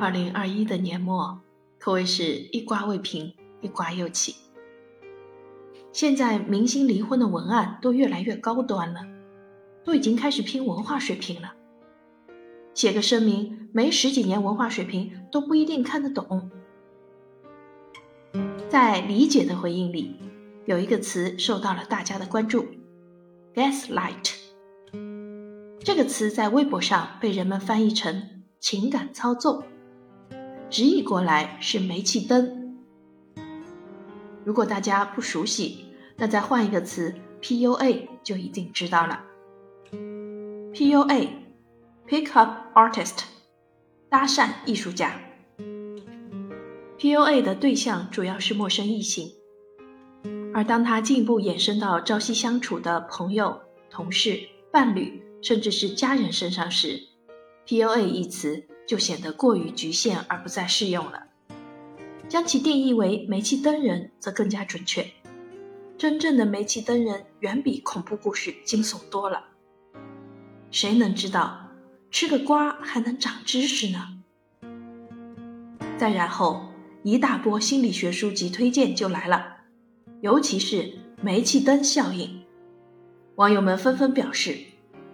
二零二一的年末，可谓是一瓜未平，一瓜又起。现在明星离婚的文案都越来越高端了，都已经开始拼文化水平了。写个声明，没十几年文化水平都不一定看得懂。在理解的回应里，有一个词受到了大家的关注，gaslight。这个词在微博上被人们翻译成情感操纵。直译过来是煤气灯。如果大家不熟悉，那再换一个词 PUA 就一定知道了。PUA，Pick Up Artist，搭讪艺术家。PUA 的对象主要是陌生异性，而当他进一步延伸到朝夕相处的朋友、同事、伴侣，甚至是家人身上时，PUA 一词。就显得过于局限而不再适用了。将其定义为煤气灯人则更加准确。真正的煤气灯人远比恐怖故事惊悚多了。谁能知道吃个瓜还能长知识呢？再然后，一大波心理学书籍推荐就来了，尤其是煤气灯效应。网友们纷纷表示，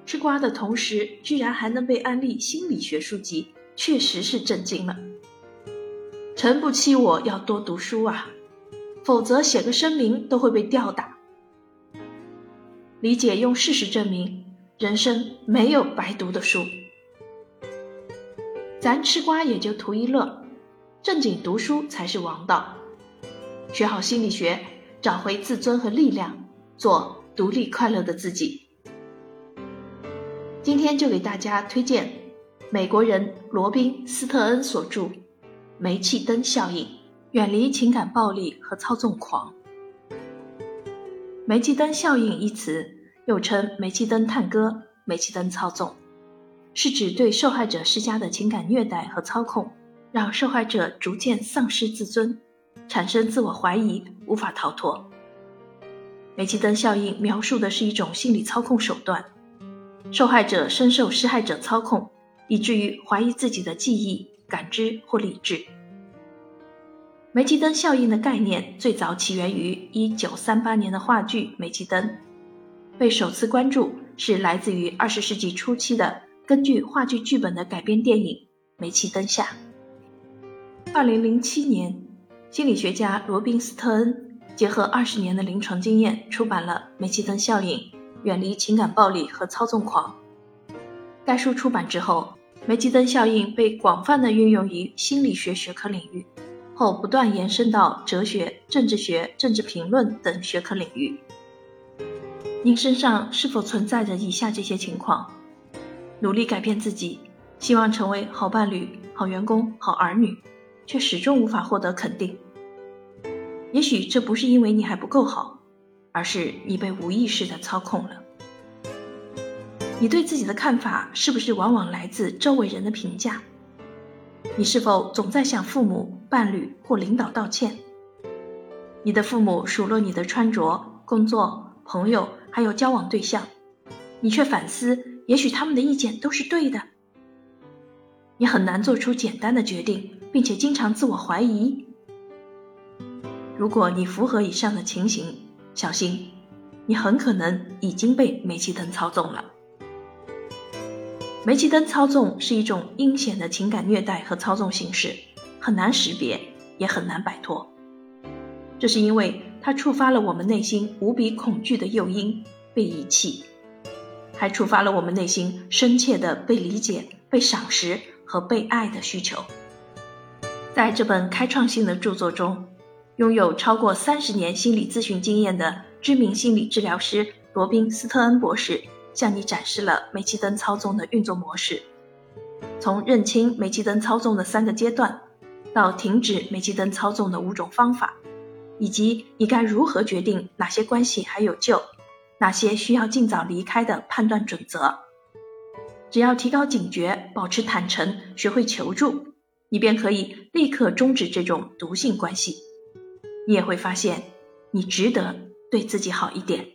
吃瓜的同时居然还能被安利心理学书籍。确实是震惊了。诚不欺我要多读书啊，否则写个声明都会被吊打。理解用事实证明，人生没有白读的书。咱吃瓜也就图一乐，正经读书才是王道。学好心理学，找回自尊和力量，做独立快乐的自己。今天就给大家推荐。美国人罗宾·斯特恩所著《煤气灯效应：远离情感暴力和操纵狂》。煤气灯效应一词又称煤气灯探戈、煤气灯操纵，是指对受害者施加的情感虐待和操控，让受害者逐渐丧失自尊，产生自我怀疑，无法逃脱。煤气灯效应描述的是一种心理操控手段，受害者深受施害者操控。以至于怀疑自己的记忆、感知或理智。煤气灯效应的概念最早起源于1938年的话剧《煤气灯》，被首次关注是来自于20世纪初期的根据话剧剧本的改编电影《煤气灯下》。2007年，心理学家罗宾·斯特恩结合20年的临床经验，出版了《煤气灯效应：远离情感暴力和操纵狂》。该书出版之后，煤气灯效应被广泛的运用于心理学学科领域，后不断延伸到哲学、政治学、政治评论等学科领域。您身上是否存在着以下这些情况：努力改变自己，希望成为好伴侣、好员工、好儿女，却始终无法获得肯定？也许这不是因为你还不够好，而是你被无意识的操控了。你对自己的看法是不是往往来自周围人的评价？你是否总在向父母、伴侣或领导道歉？你的父母数落你的穿着、工作、朋友，还有交往对象，你却反思，也许他们的意见都是对的。你很难做出简单的决定，并且经常自我怀疑。如果你符合以上的情形，小心，你很可能已经被煤气灯操纵了。煤气灯操纵是一种阴险的情感虐待和操纵形式，很难识别，也很难摆脱。这是因为它触发了我们内心无比恐惧的诱因——被遗弃，还触发了我们内心深切的被理解、被赏识和被爱的需求。在这本开创性的著作中，拥有超过三十年心理咨询经验的知名心理治疗师罗宾·斯特恩博士。向你展示了煤气灯操纵的运作模式，从认清煤气灯操纵的三个阶段，到停止煤气灯操纵的五种方法，以及你该如何决定哪些关系还有救，哪些需要尽早离开的判断准则。只要提高警觉，保持坦诚，学会求助，你便可以立刻终止这种毒性关系。你也会发现，你值得对自己好一点。